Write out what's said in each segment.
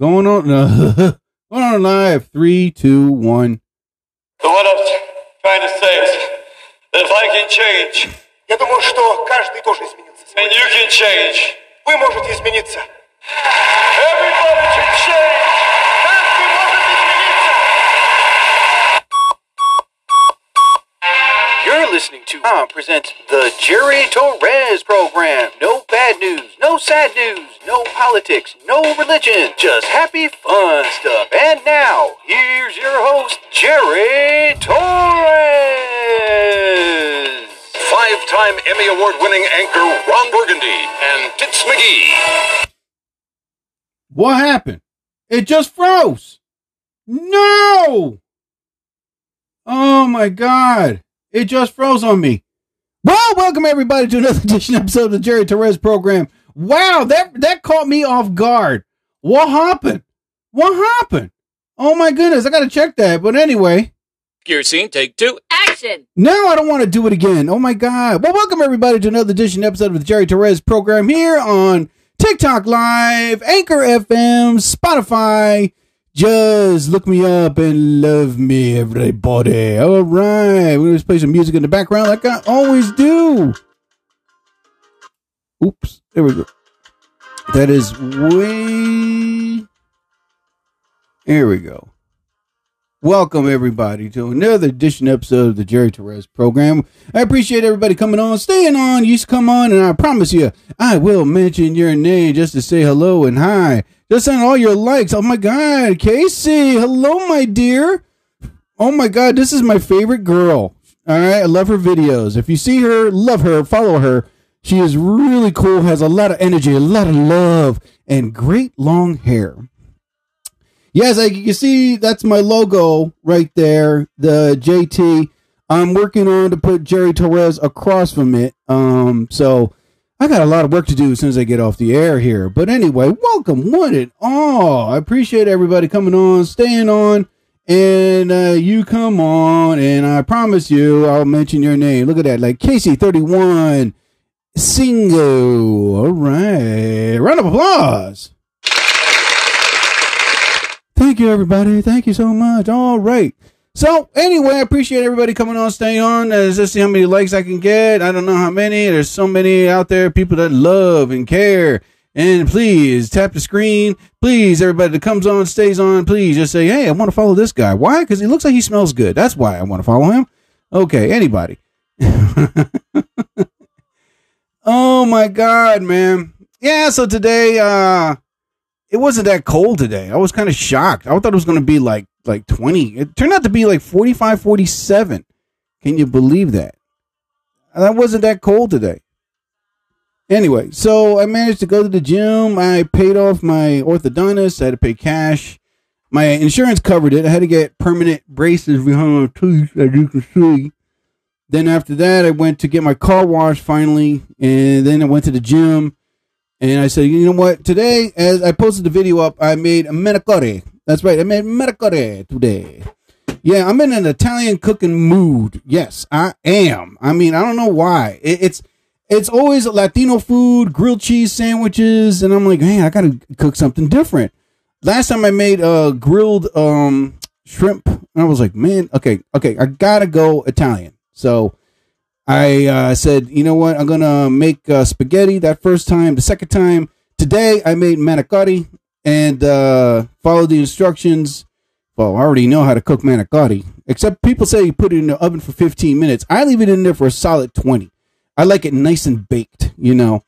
Going on, going on live. Three, two, one. But what I'm trying to say is that if I can change, Я думаю, что каждый тоже изменится. and you can change, Вы можете измениться. everybody can change. Listening to Tom presents the Jerry Torres program. No bad news, no sad news, no politics, no religion, just happy fun stuff. And now, here's your host, Jerry Torres. Five time Emmy Award winning anchor Ron Burgundy and Tits McGee. What happened? It just froze. No. Oh my God. It just froze on me. Well, welcome everybody to another edition episode of the Jerry Torres program. Wow, that that caught me off guard. What happened? What happened? Oh my goodness, I gotta check that. But anyway, Gear scene, take two. Action! now I don't want to do it again. Oh my God. Well, welcome everybody to another edition episode of the Jerry Torres program here on TikTok Live, Anchor FM, Spotify. Just look me up and love me, everybody. All right. We're to play some music in the background like I always do. Oops. There we go. That is way. There we go. Welcome everybody to another edition episode of the Jerry Torres program. I appreciate everybody coming on, staying on. You come on, and I promise you, I will mention your name just to say hello and hi. Just send all your likes. Oh my God, Casey, hello, my dear. Oh my God, this is my favorite girl. All right, I love her videos. If you see her, love her, follow her. She is really cool, has a lot of energy, a lot of love, and great long hair. Yes, I, you see, that's my logo right there, the JT. I'm working on to put Jerry Torres across from it. Um, so I got a lot of work to do as soon as I get off the air here. But anyway, welcome one and all. I appreciate everybody coming on, staying on, and uh, you come on, and I promise you, I'll mention your name. Look at that, like Casey31 Singo. All right, round of applause. Thank you, everybody. Thank you so much. All right. So, anyway, I appreciate everybody coming on, staying on. Let's just see how many likes I can get. I don't know how many. There's so many out there, people that love and care. And please tap the screen. Please, everybody that comes on, stays on, please just say, hey, I want to follow this guy. Why? Because he looks like he smells good. That's why I want to follow him. Okay, anybody. oh my God, man. Yeah, so today, uh, it wasn't that cold today. I was kind of shocked. I thought it was going to be like like 20. It turned out to be like 45, 47. Can you believe that? That wasn't that cold today. Anyway, so I managed to go to the gym. I paid off my orthodontist. I had to pay cash. My insurance covered it. I had to get permanent braces behind my teeth, as you can see. Then after that, I went to get my car washed finally, and then I went to the gym. And I said, you know what? Today, as I posted the video up, I made a manicotti. That's right, I made manicotti today. Yeah, I'm in an Italian cooking mood. Yes, I am. I mean, I don't know why. It, it's it's always Latino food, grilled cheese sandwiches, and I'm like, man, I gotta cook something different. Last time I made uh grilled um shrimp, and I was like, man, okay, okay, I gotta go Italian. So I uh, said, you know what? I'm gonna make uh, spaghetti that first time. The second time today, I made manicotti and uh, followed the instructions. Well, I already know how to cook manicotti. Except people say you put it in the oven for 15 minutes. I leave it in there for a solid 20. I like it nice and baked, you know.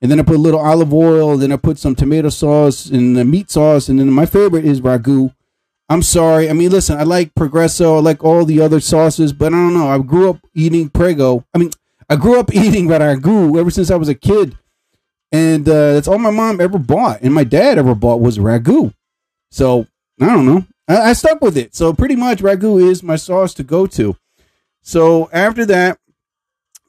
And then I put a little olive oil. Then I put some tomato sauce and the meat sauce. And then my favorite is ragu. I'm sorry. I mean, listen, I like Progresso. I like all the other sauces, but I don't know. I grew up eating Prego. I mean, I grew up eating ragu ever since I was a kid. And uh, that's all my mom ever bought and my dad ever bought was ragu. So I don't know. I, I stuck with it. So pretty much ragu is my sauce to go to. So after that,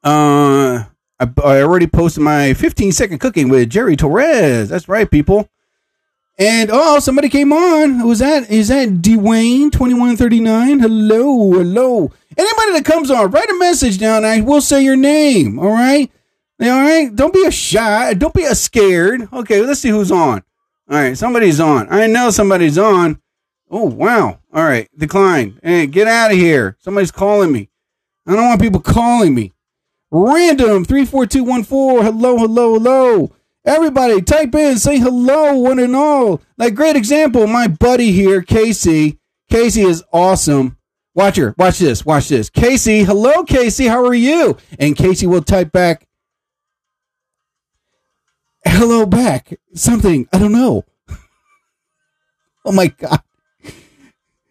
uh, I, I already posted my 15 second cooking with Jerry Torres. That's right, people. And oh, somebody came on. Who's that? Is that Dwayne twenty one thirty nine? Hello, hello. Anybody that comes on, write a message down. I will say your name. All right, all right. Don't be a shy. Don't be a scared. Okay, let's see who's on. All right, somebody's on. I know somebody's on. Oh wow! All right, decline. Hey, get out of here. Somebody's calling me. I don't want people calling me. Random three four two one four. Hello, hello, hello. Everybody, type in, say hello, one and all. Like great example, my buddy here, Casey. Casey is awesome. Watch her. Watch this. Watch this. Casey, hello, Casey. How are you? And Casey will type back, hello back. Something. I don't know. oh my God.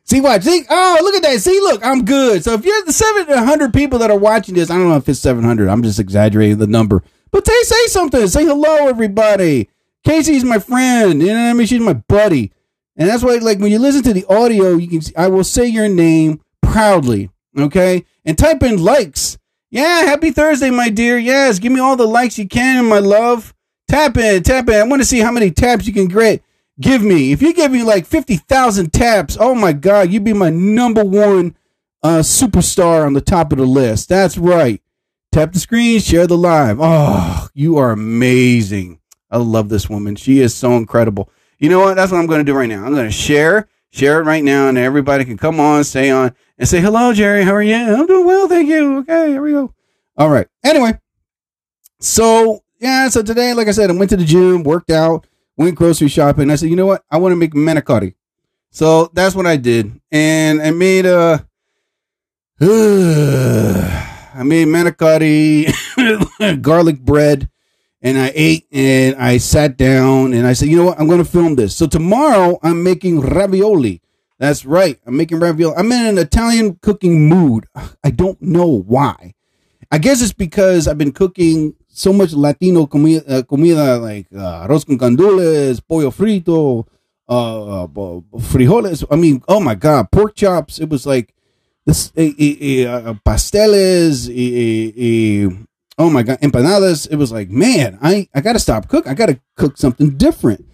See, watch. See, oh, look at that. See, look, I'm good. So if you're the 700 people that are watching this, I don't know if it's 700. I'm just exaggerating the number. But they say something. Say hello, everybody. Casey's my friend. You know what I mean? She's my buddy. And that's why, like, when you listen to the audio, you can. See, I will say your name proudly. Okay, and type in likes. Yeah, happy Thursday, my dear. Yes, give me all the likes you can, my love. Tap in, tap in. I want to see how many taps you can get. Give me. If you give me like fifty thousand taps, oh my God, you'd be my number one uh, superstar on the top of the list. That's right. Tap the screen, share the live. Oh, you are amazing. I love this woman. She is so incredible. You know what? That's what I'm going to do right now. I'm going to share, share it right now, and everybody can come on, stay on, and say, hello, Jerry. How are you? I'm doing well. Thank you. Okay, here we go. All right. Anyway, so yeah, so today, like I said, I went to the gym, worked out, went grocery shopping. I said, you know what? I want to make manicotti. So that's what I did. And I made a, I made manicotti, garlic bread, and I ate and I sat down and I said, you know what? I'm going to film this. So tomorrow I'm making ravioli. That's right. I'm making ravioli. I'm in an Italian cooking mood. I don't know why. I guess it's because I've been cooking so much Latino comida, uh, comida like uh, arroz con gandules, pollo frito, uh, uh, frijoles. I mean, oh my God, pork chops. It was like this, eh, eh, eh, uh, pasteles, eh, eh, oh my God, empanadas. It was like, man, I, I got to stop cook. I got to cook something different.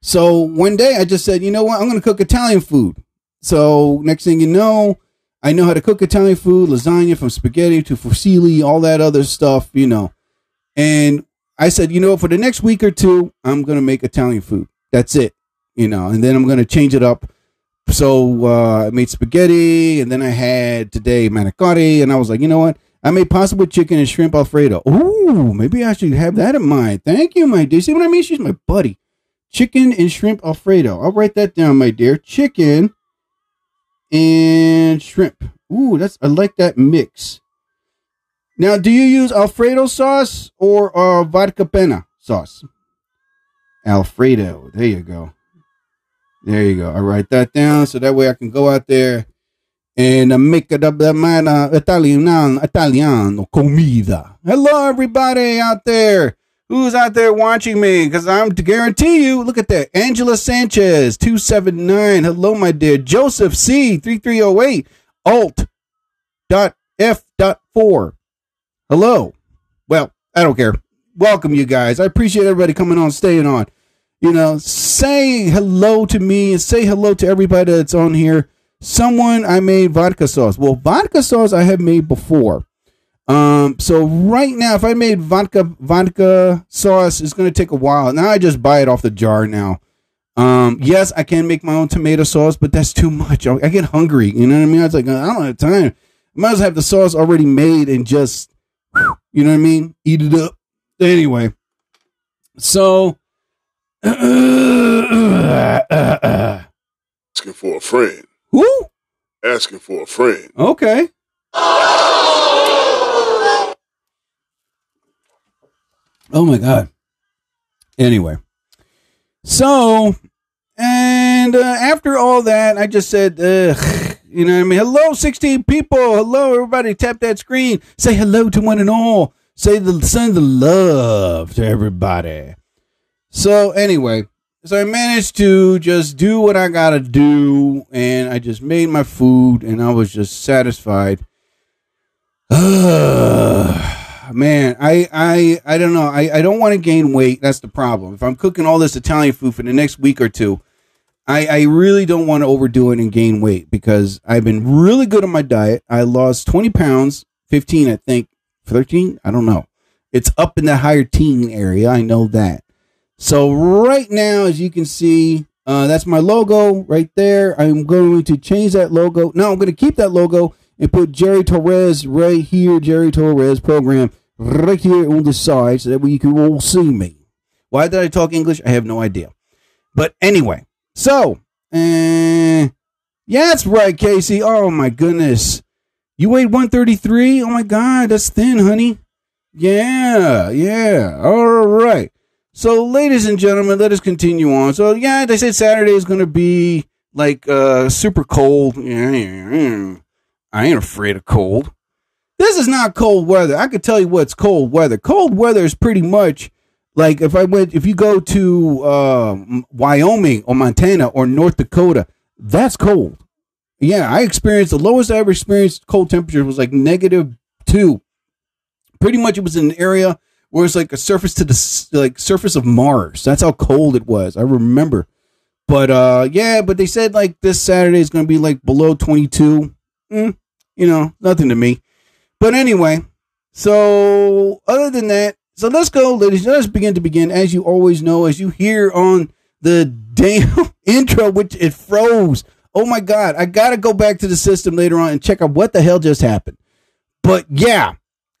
So one day I just said, you know what? I'm to cook Italian food. So next thing you know, I know how to cook Italian food, lasagna from spaghetti to fusilli, all that other stuff, you know. And I said, you know, for the next week or two, I'm to make Italian food. That's it, you know, and then I'm to change it up. So uh, I made spaghetti, and then I had today manicotti, and I was like, you know what? I made pasta with chicken and shrimp alfredo. Ooh, maybe I should have that in mind. Thank you, my dear. See what I mean? She's my buddy. Chicken and shrimp alfredo. I'll write that down, my dear. Chicken and shrimp. Ooh, that's I like that mix. Now, do you use Alfredo sauce or uh, vodka pena sauce? Alfredo. There you go. There you go. I write that down so that way I can go out there and uh, make it up the man uh, Italiano, Italiano comida. Hello, everybody out there. Who's out there watching me? Because I'm to guarantee you. Look at that. Angela Sanchez, 279. Hello, my dear. Joseph C, 3308. Alt dot F dot four. Hello. Well, I don't care. Welcome, you guys. I appreciate everybody coming on, staying on. You know, say hello to me and say hello to everybody that's on here. Someone I made vodka sauce. Well, vodka sauce I have made before. Um, so right now, if I made vodka vodka sauce, it's gonna take a while. Now I just buy it off the jar now. Um, yes, I can make my own tomato sauce, but that's too much. I, I get hungry. You know what I mean? I was like, I don't have time. I might as well have the sauce already made and just, you know what I mean? Eat it up. Anyway, so Asking for a friend. who? Asking for a friend. Okay. Oh my god. Anyway, so and uh, after all that, I just said, Ugh, you know what I mean? Hello, 16 people. Hello, everybody. Tap that screen. Say hello to one and all. Say the send the love to everybody. So anyway, so I managed to just do what I gotta do, and I just made my food, and I was just satisfied. Man, I I I don't know. I, I don't want to gain weight. That's the problem. If I'm cooking all this Italian food for the next week or two, I, I really don't want to overdo it and gain weight because I've been really good on my diet. I lost 20 pounds, 15, I think, 13. I don't know. It's up in the higher teen area. I know that. So right now, as you can see, uh, that's my logo right there. I'm going to change that logo. No, I'm going to keep that logo and put Jerry Torres right here, Jerry Torres program right here on the side so that way you can all see me. Why did I talk English? I have no idea. But anyway, so, uh, yeah, that's right, Casey. Oh my goodness. You weighed 133? Oh my God, that's thin, honey. Yeah, yeah. All right. So, ladies and gentlemen, let us continue on. So, yeah, they said Saturday is going to be like uh super cold. I ain't afraid of cold. This is not cold weather. I could tell you what's cold weather. Cold weather is pretty much like if I went, if you go to uh, Wyoming or Montana or North Dakota, that's cold. Yeah, I experienced the lowest I ever experienced cold temperature was like negative two. Pretty much, it was an area where it's like a surface to the like surface of Mars. That's how cold it was. I remember. But uh, yeah, but they said like this Saturday is going to be like below twenty two. Mm, you know, nothing to me. But anyway, so other than that, so let's go, ladies. Let's begin to begin. As you always know, as you hear on the damn intro, which it froze. Oh my god, I gotta go back to the system later on and check out what the hell just happened. But yeah,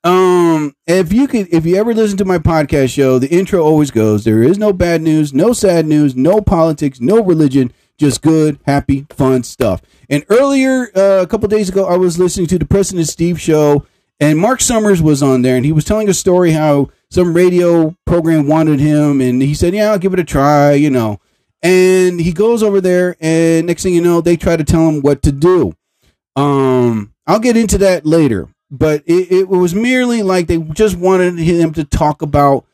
um, if you could, if you ever listen to my podcast show, the intro always goes: there is no bad news, no sad news, no politics, no religion, just good, happy, fun stuff. And earlier, uh, a couple days ago, I was listening to the President Steve show, and Mark Summers was on there, and he was telling a story how some radio program wanted him, and he said, "Yeah, I'll give it a try," you know. And he goes over there, and next thing you know, they try to tell him what to do. Um, I'll get into that later, but it, it was merely like they just wanted him to talk about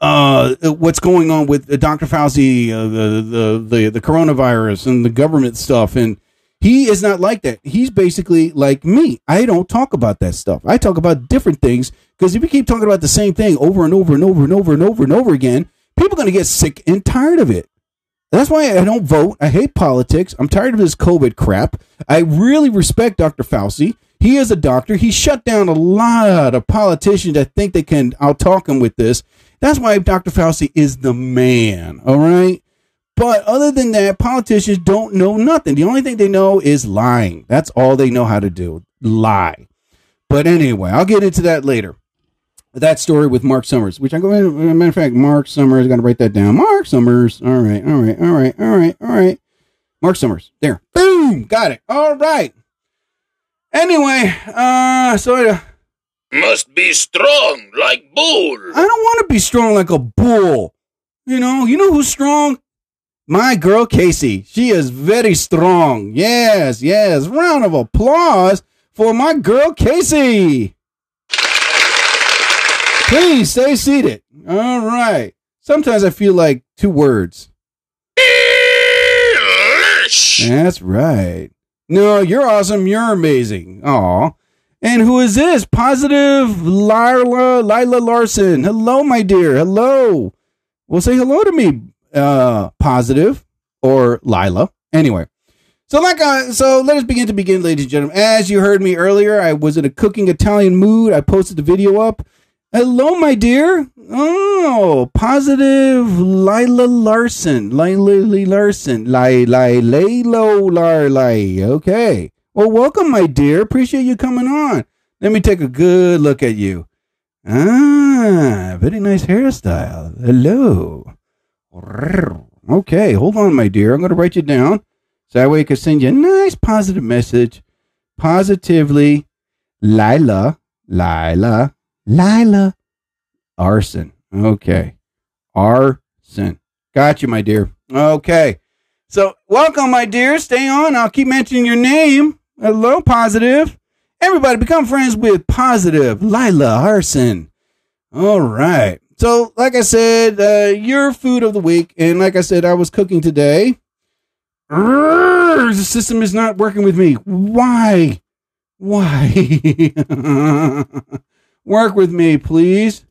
uh, what's going on with uh, Dr. Fauci, uh, the, the the the coronavirus, and the government stuff, and he is not like that. He's basically like me. I don't talk about that stuff. I talk about different things because if you keep talking about the same thing over and over and over and over and over and over again, people are going to get sick and tired of it. That's why I don't vote. I hate politics. I'm tired of this COVID crap. I really respect Dr. Fauci. He is a doctor. He shut down a lot of politicians that think they can outtalk him with this. That's why Dr. Fauci is the man. All right. But other than that, politicians don't know nothing. The only thing they know is lying. That's all they know how to do lie. But anyway, I'll get into that later. That story with Mark Summers, which I'm going to, matter of fact, Mark Summers, got to write that down. Mark Summers. All right, all right, all right, all right, all right. Mark Summers. There. Boom. Got it. All right. Anyway, uh, so Must be strong like bull. I don't want to be strong like a bull. You know, you know who's strong? My girl Casey. She is very strong. Yes, yes. Round of applause for my girl Casey. Please stay seated. All right. Sometimes I feel like two words. Delish. That's right. No, you're awesome. You're amazing. Aw. And who is this? Positive Lila Lila Larson. Hello, my dear. Hello. Well, say hello to me, uh, positive or Lila. Anyway. So like uh, so let us begin to begin, ladies and gentlemen. As you heard me earlier, I was in a cooking Italian mood. I posted the video up. Hello, my dear. Oh, positive Lila Larson. Lila Larson. Lila Lalo Larlai. Okay. Well, welcome, my dear. Appreciate you coming on. Let me take a good look at you. Ah, very nice hairstyle. Hello. Okay, hold on, my dear. I'm going to write you down so that way I can send you a nice positive message. Positively, Lila, Lila, Lila, Arson. Okay. Arson. Got you, my dear. Okay. So, welcome, my dear. Stay on. I'll keep mentioning your name. Hello, Positive. Everybody become friends with Positive, Lila Arson. All right. So, like I said, uh, your food of the week. And like I said, I was cooking today. Urgh, the system is not working with me. Why? Why? Work with me, please.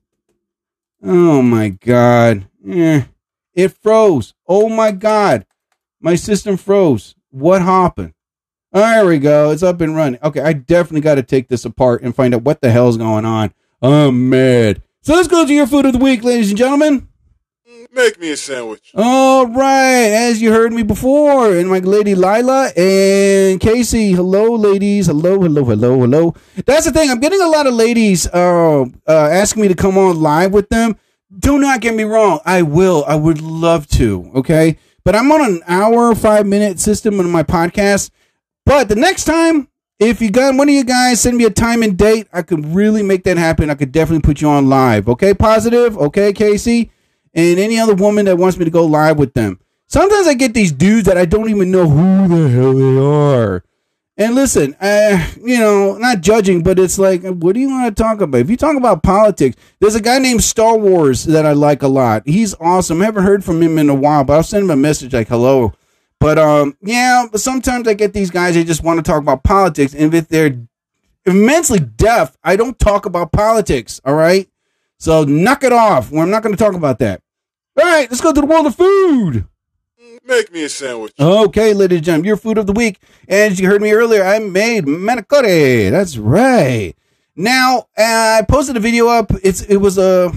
Oh my god. Eh. It froze. Oh my god. My system froze. What happened? There we go. It's up and running. Okay, I definitely got to take this apart and find out what the hell's going on. I'm mad. So let's go to your food of the week, ladies and gentlemen. Make me a sandwich. All right, as you heard me before, and my lady Lila and Casey. Hello, ladies. Hello, hello, hello, hello. That's the thing. I'm getting a lot of ladies uh, uh, asking me to come on live with them. Do not get me wrong. I will. I would love to. Okay, but I'm on an hour, five minute system on my podcast. But the next time, if you got one of you guys send me a time and date, I could really make that happen. I could definitely put you on live. Okay, positive. Okay, Casey and any other woman that wants me to go live with them. Sometimes I get these dudes that I don't even know who the hell they are. And listen, uh, you know, not judging, but it's like, what do you want to talk about? If you talk about politics, there's a guy named Star Wars that I like a lot. He's awesome. I haven't heard from him in a while, but I'll send him a message like, hello. But um, yeah, but sometimes I get these guys, they just want to talk about politics. And if they're immensely deaf, I don't talk about politics, all right? So knock it off. Well, I'm not going to talk about that. All right, let's go to the world of food. Make me a sandwich. Okay, ladies and gentlemen, your food of the week. And As you heard me earlier, I made manicotti. That's right. Now, uh, I posted a video up. It's It was a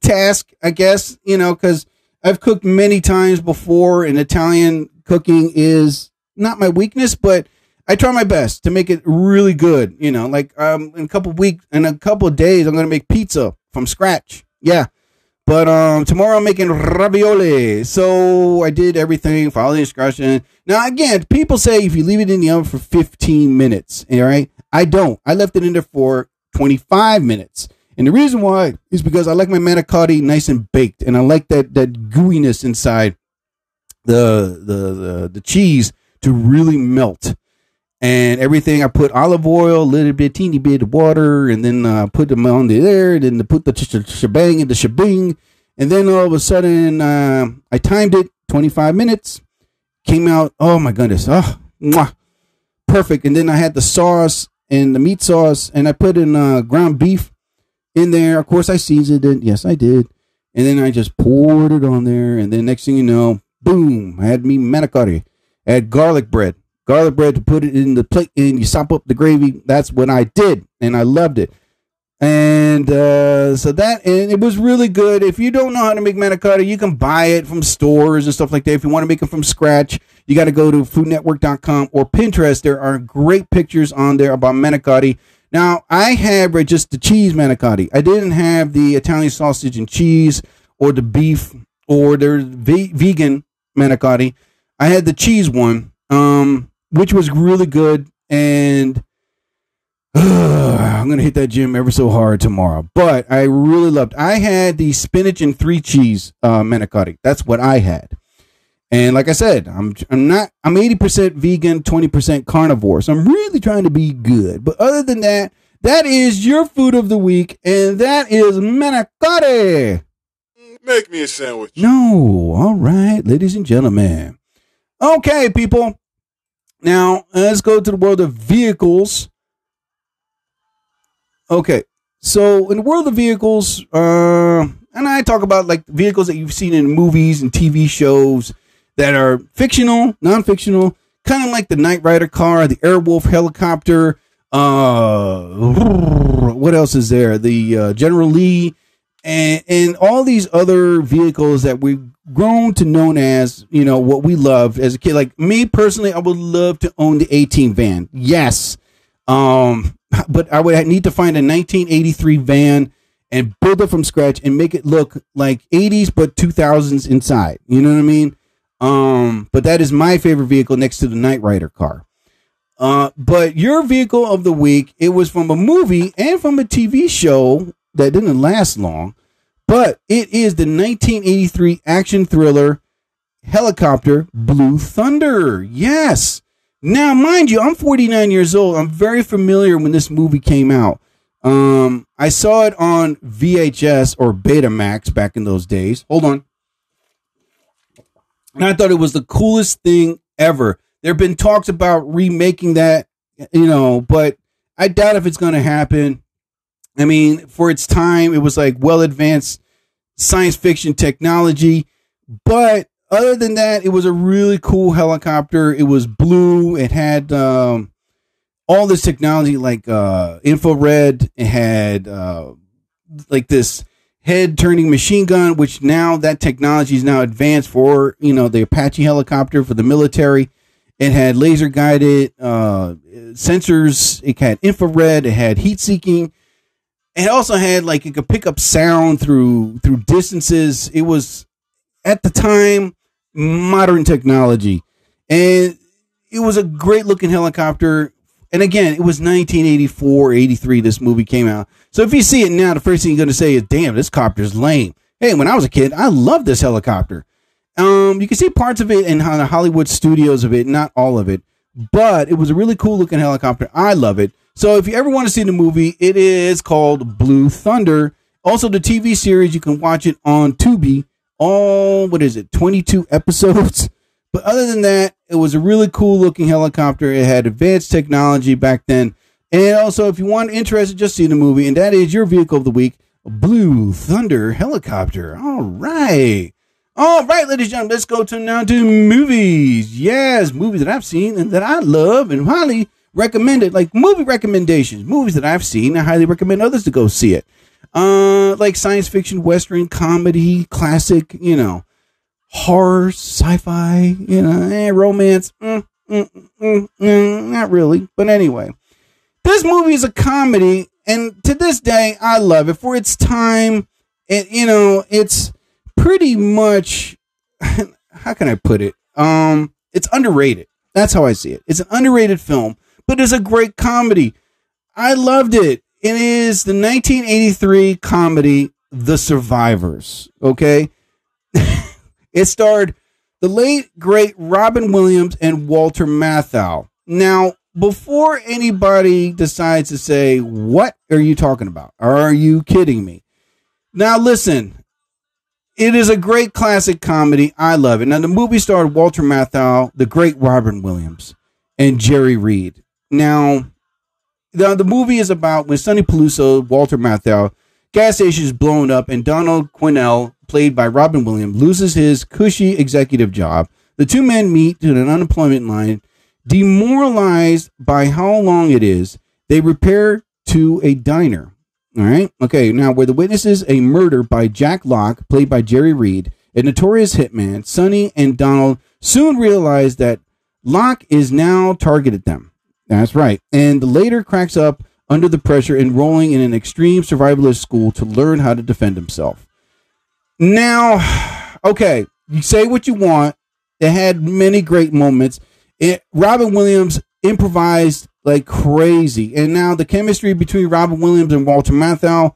task, I guess, you know, because I've cooked many times before, and Italian cooking is not my weakness, but I try my best to make it really good. You know, like um, in a couple weeks, in a couple of days, I'm going to make pizza from scratch. Yeah. But um, tomorrow I'm making ravioli. So I did everything, follow the instruction. Now, again, people say if you leave it in the oven for 15 minutes, all right? I don't. I left it in there for 25 minutes. And the reason why is because I like my manicotti nice and baked, and I like that that gooiness inside the the the, the cheese to really melt. And everything I put olive oil, a little bit, teeny bit of water, and then uh, put them on there. Then to put the sh- shebang in the shebang, and then all of a sudden uh, I timed it 25 minutes. Came out, oh my goodness, oh, mwah, perfect. And then I had the sauce and the meat sauce, and I put in uh, ground beef in there. Of course, I seasoned it. Yes, I did. And then I just poured it on there. And then next thing you know, boom, I had me manicotti. I had garlic bread. Garlic bread to put it in the plate and you sop up the gravy. That's what I did. And I loved it. And uh, so that, and it was really good. If you don't know how to make manicotti, you can buy it from stores and stuff like that. If you want to make it from scratch, you got to go to foodnetwork.com or Pinterest. There are great pictures on there about manicotti. Now, I uh, just the cheese manicotti. I didn't have the Italian sausage and cheese or the beef or the ve- vegan manicotti. I had the cheese one, um, which was really good. And I'm gonna hit that gym ever so hard tomorrow. But I really loved. I had the spinach and three cheese uh, manicotti. That's what I had. And like I said, I'm I'm not I'm 80% vegan, 20% carnivore. So I'm really trying to be good. But other than that, that is your food of the week, and that is manicotti. Make me a sandwich. No, all right, ladies and gentlemen. Okay, people. Now let's go to the world of vehicles. Okay, so in the world of vehicles, uh, and I talk about like vehicles that you've seen in movies and TV shows that are fictional, non-fictional, kind of like the Knight Rider car, the Airwolf helicopter. Uh, what else is there? The uh, General Lee, and and all these other vehicles that we've grown to known as, you know, what we loved as a kid. Like me personally, I would love to own the A-Team van. Yes. Um, but I would need to find a 1983 van and build it from scratch and make it look like 80s but 2000s inside. You know what I mean? Um, but that is my favorite vehicle next to the Knight Rider car. Uh, but your vehicle of the week, it was from a movie and from a TV show that didn't last long, but it is the 1983 action thriller helicopter Blue Thunder. Yes. Now, mind you, I'm 49 years old. I'm very familiar when this movie came out. Um, I saw it on VHS or Betamax back in those days. Hold on. And I thought it was the coolest thing ever. There have been talks about remaking that, you know, but I doubt if it's going to happen. I mean, for its time, it was like well advanced science fiction technology. But other than that, it was a really cool helicopter. It was blue. It had um, all this technology like uh, infrared. It had uh, like this. head turning machine gun, which now that technology is now advanced for you know the Apache helicopter for the military. It had laser guided uh, sensors. It had infrared. It had heat seeking. It also had like it could pick up sound through through distances. It was at the time modern technology, and it was a great looking helicopter. And again, it was 1984, 83. This movie came out. So if you see it now, the first thing you're going to say is, "Damn, this copter's lame." Hey, when I was a kid, I loved this helicopter. Um, you can see parts of it in the Hollywood studios of it, not all of it, but it was a really cool looking helicopter. I love it. So if you ever want to see the movie, it is called Blue Thunder. Also, the TV series you can watch it on Tubi. All what is it? Twenty two episodes. But other than that, it was a really cool looking helicopter. It had advanced technology back then. And also, if you want interested, just see the movie. And that is your vehicle of the week, Blue Thunder Helicopter. All right. All right, ladies and gentlemen, let's go to now to movies. Yes, movies that I've seen and that I love and highly recommended. Like movie recommendations, movies that I've seen. I highly recommend others to go see it. Uh, like science fiction, western, comedy, classic, you know, horror, sci-fi, you know, eh, romance. Mm, mm, mm, mm, not really, but anyway, this movie is a comedy, and to this day, I love it for its time. It, you know, it's pretty much how can I put it? Um, it's underrated. That's how I see it. It's an underrated film, but it's a great comedy. I loved it. It is the 1983 comedy The Survivors. Okay. it starred the late great Robin Williams and Walter Matthau. Now, before anybody decides to say, What are you talking about? Are you kidding me? Now, listen, it is a great classic comedy. I love it. Now, the movie starred Walter Matthau, the great Robin Williams, and Jerry Reed. Now, the, the movie is about when Sonny Paluso, Walter Matthau, gas station is blown up, and Donald Quinelle, played by Robin Williams, loses his cushy executive job. The two men meet to an unemployment line. Demoralized by how long it is, they repair to a diner. All right. Okay. Now, where the witnesses a murder by Jack Locke, played by Jerry Reed, a notorious hitman, Sonny and Donald soon realize that Locke is now targeted them. That's right. And later cracks up under the pressure, enrolling in an extreme survivalist school to learn how to defend himself. Now, okay, you say what you want. It had many great moments. It, Robin Williams improvised like crazy. And now the chemistry between Robin Williams and Walter Matthau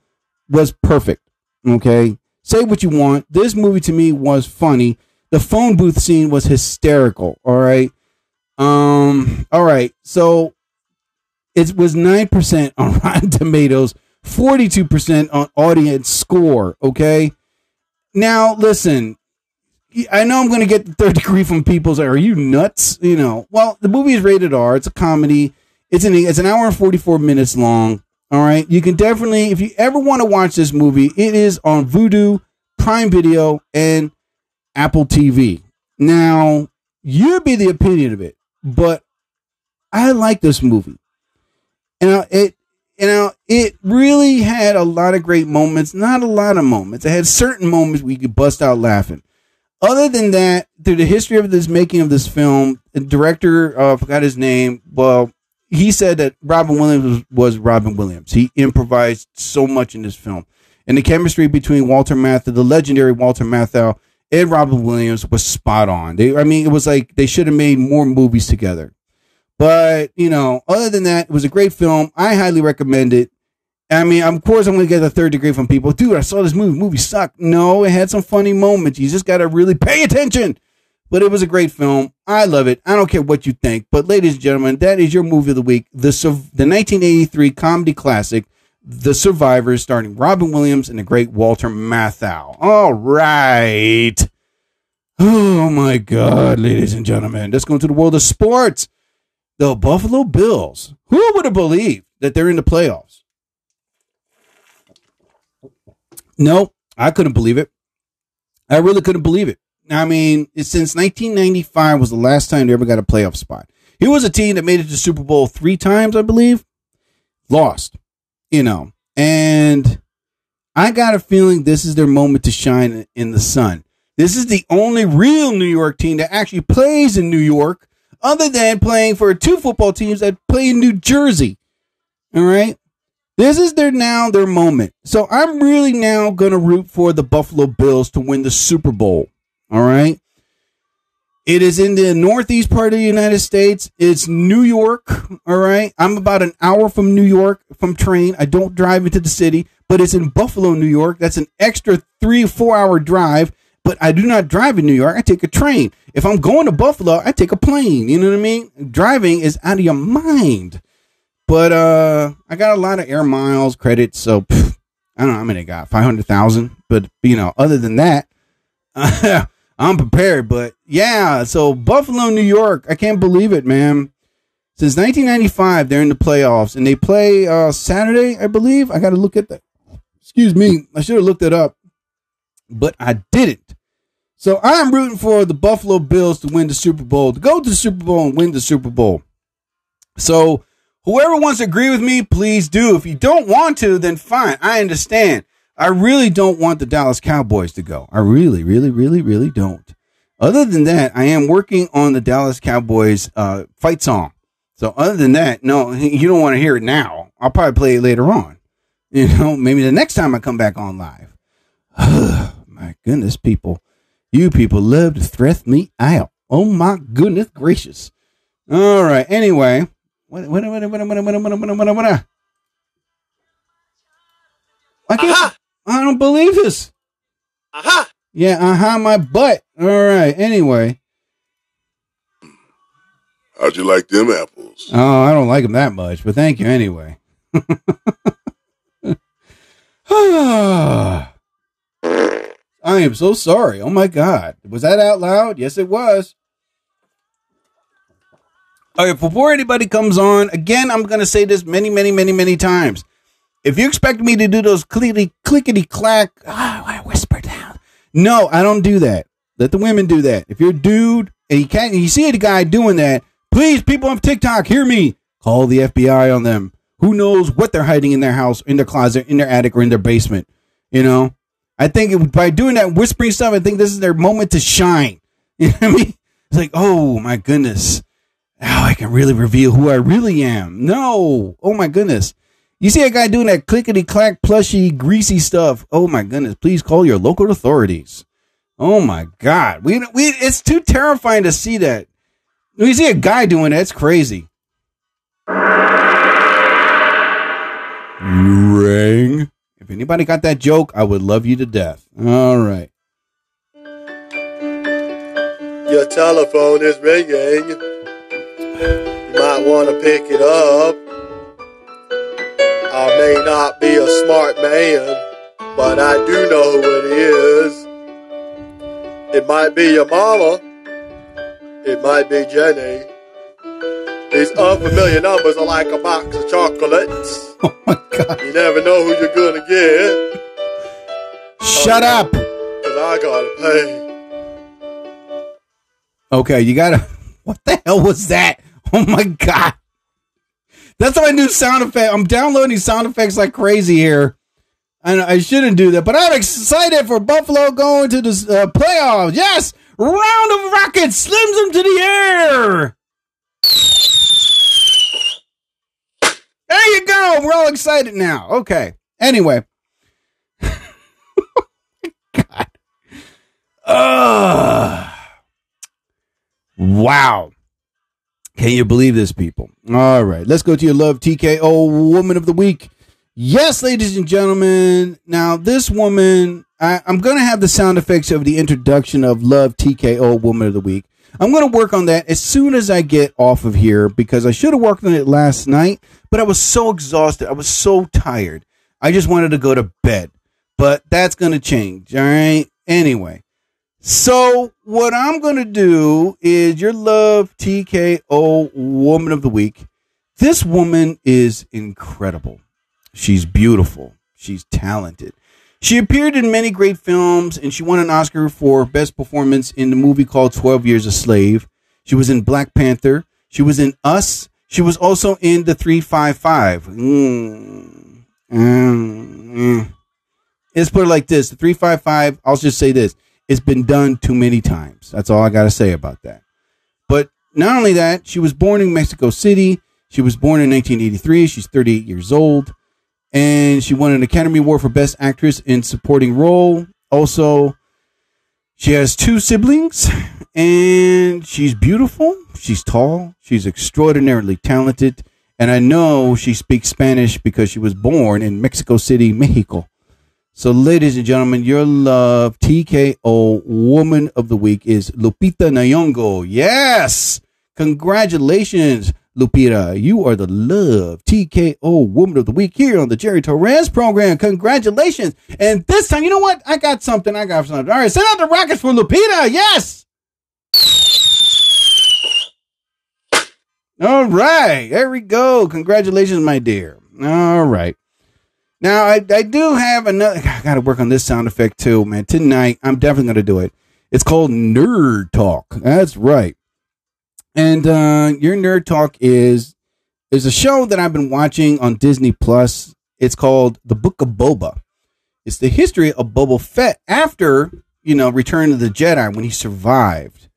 was perfect. Okay. Say what you want. This movie to me was funny. The phone booth scene was hysterical. All right. Um, all right. So it was 9% on Rotten Tomatoes, 42% on audience score. Okay. Now, listen, I know I'm going to get the third degree from people. Are you nuts? You know, well, the movie is rated R. It's a comedy. It's an it's an hour and 44 minutes long. All right, you can definitely, if you ever want to watch this movie, it is on Vudu, Prime Video, and Apple TV. Now, you be the opinion of it, but I like this movie. And it, you know, it really had a lot of great moments. Not a lot of moments. It had certain moments you could bust out laughing. Other than that, through the history of this making of this film, the director, uh, forgot his name. Well, he said that Robin Williams was, was Robin Williams. He improvised so much in this film, and the chemistry between Walter Matthau, the legendary Walter Matthau, and Robin Williams was spot on. They, I mean, it was like they should have made more movies together. But you know, other than that, it was a great film. I highly recommend it. I mean, of course, I'm going to get the third degree from people. Dude, I saw this movie. Movie sucked. No, it had some funny moments. You just got to really pay attention. But it was a great film. I love it. I don't care what you think. But, ladies and gentlemen, that is your movie of the week. The, the 1983 comedy classic, The Survivors, starring Robin Williams and the great Walter Matthau. All right. Oh, my God, ladies and gentlemen. Let's go into the world of sports. The Buffalo Bills. Who would have believed that they're in the playoffs? No, I couldn't believe it. I really couldn't believe it. I mean, since 1995 was the last time they ever got a playoff spot. Here was a team that made it to Super Bowl three times, I believe. Lost, you know, and I got a feeling this is their moment to shine in the sun. This is the only real New York team that actually plays in New York, other than playing for two football teams that play in New Jersey. All right. This is their now their moment. So I'm really now gonna root for the Buffalo Bills to win the Super Bowl. All right. It is in the northeast part of the United States. It's New York. All right. I'm about an hour from New York from train. I don't drive into the city, but it's in Buffalo, New York. That's an extra three, four hour drive. But I do not drive in New York. I take a train. If I'm going to Buffalo, I take a plane. You know what I mean? Driving is out of your mind. But uh I got a lot of air miles credits, so pff, I don't know how many I got, five hundred thousand. But you know, other than that, I'm prepared. But yeah, so Buffalo, New York, I can't believe it, man. Since 1995, they're in the playoffs, and they play uh Saturday, I believe. I got to look at that. Excuse me, I should have looked it up, but I didn't. So I'm rooting for the Buffalo Bills to win the Super Bowl, to go to the Super Bowl and win the Super Bowl. So whoever wants to agree with me, please do. If you don't want to, then fine. I understand. I really don't want the Dallas Cowboys to go. I really, really, really, really don't. Other than that, I am working on the Dallas Cowboys uh, fight song. So other than that, no, you don't want to hear it now. I'll probably play it later on. You know, maybe the next time I come back on live. my goodness, people. You people love to threat me out. Oh my goodness gracious. All right. Anyway, what what what what what what what what what what I can't, Aha! I don't believe this. Aha! Yeah, uh-huh, my butt. All right. Anyway. How'd you like them apples? Oh, I don't like them that much, but thank you anyway. I am so sorry. Oh my God. Was that out loud? Yes, it was. All right, before anybody comes on, again, I'm going to say this many, many, many, many times. If you expect me to do those clickety, clickety clack, ah, I whisper down. No, I don't do that. Let the women do that. If you're a dude and you can't, you see a guy doing that, please, people on TikTok, hear me. Call the FBI on them. Who knows what they're hiding in their house, in their closet, in their attic, or in their basement? You know, I think it, by doing that whispering stuff, I think this is their moment to shine. You know what I mean? It's like, oh my goodness, now I can really reveal who I really am. No, oh my goodness. You see a guy doing that clickety clack, plushy, greasy stuff. Oh my goodness! Please call your local authorities. Oh my God, we we it's too terrifying to see that. When you see a guy doing that, it's crazy. You rang. If anybody got that joke, I would love you to death. All right. Your telephone is ringing. You might want to pick it up. I may not be a smart man, but I do know who it is. It might be your mama. It might be Jenny. These unfamiliar numbers are like a box of chocolates. Oh my God. You never know who you're gonna get, Shut oh, up. cause I gotta pay. Okay, you gotta. What the hell was that? Oh my god! That's my new sound effect. I'm downloading sound effects like crazy here, and I shouldn't do that. But I'm excited for Buffalo going to the uh, playoffs. Yes, round of rockets slims them to the air. There you go. We're all excited now. Okay. Anyway. God. Ugh. Wow. Can you believe this, people? All right, let's go to your love TKO Woman of the Week. Yes, ladies and gentlemen. Now, this woman, I, I'm going to have the sound effects of the introduction of Love TKO Woman of the Week. I'm going to work on that as soon as I get off of here because I should have worked on it last night, but I was so exhausted. I was so tired. I just wanted to go to bed, but that's going to change. All right. Anyway, so what I'm going to do is your love TKO woman of the week. This woman is incredible. She's beautiful. She's talented. She appeared in many great films and she won an Oscar for best performance in the movie called 12 Years a Slave. She was in Black Panther. She was in Us. She was also in The 355. Mm. Mm. Mm. let's put it like this: the three five five. I'll just say this: it's been done too many times. That's all I got to say about that. But not only that, she was born in Mexico City. She was born in 1983. She's 38 years old, and she won an Academy Award for Best Actress in Supporting Role. Also, she has two siblings, and she's beautiful. She's tall. She's extraordinarily talented. And I know she speaks Spanish because she was born in Mexico City, Mexico. So, ladies and gentlemen, your love TKO Woman of the Week is Lupita Nyong'o. Yes! Congratulations, Lupita. You are the love TKO Woman of the Week here on the Jerry Torres program. Congratulations. And this time, you know what? I got something. I got something. All right, send out the rockets for Lupita. Yes! All right, there we go. Congratulations, my dear. All right. Now I, I do have another. I got to work on this sound effect too, man. Tonight I'm definitely going to do it. It's called Nerd Talk. That's right. And uh, your Nerd Talk is is a show that I've been watching on Disney Plus. It's called The Book of Boba. It's the history of Boba Fett after you know Return of the Jedi when he survived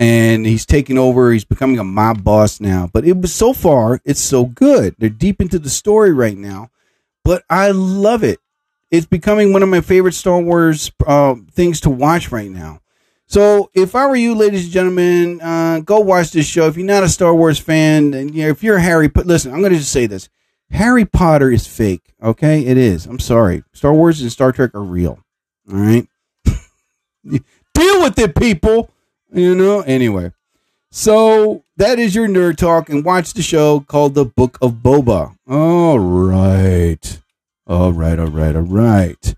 and he's taking over. He's becoming a mob boss now. But it was so far, it's so good. They're deep into the story right now, but I love it. It's becoming one of my favorite Star Wars uh, things to watch right now. So, if I were you, ladies and gentlemen, uh, go watch this show. If you're not a Star Wars fan, and you know, if you're Harry, but listen, I'm going to just say this: Harry Potter is fake. Okay, it is. I'm sorry. Star Wars and Star Trek are real. All right, deal with it, people. You know, anyway. So that is your nerd talk, and watch the show called The Book of Boba. All right. All right, all right, all right.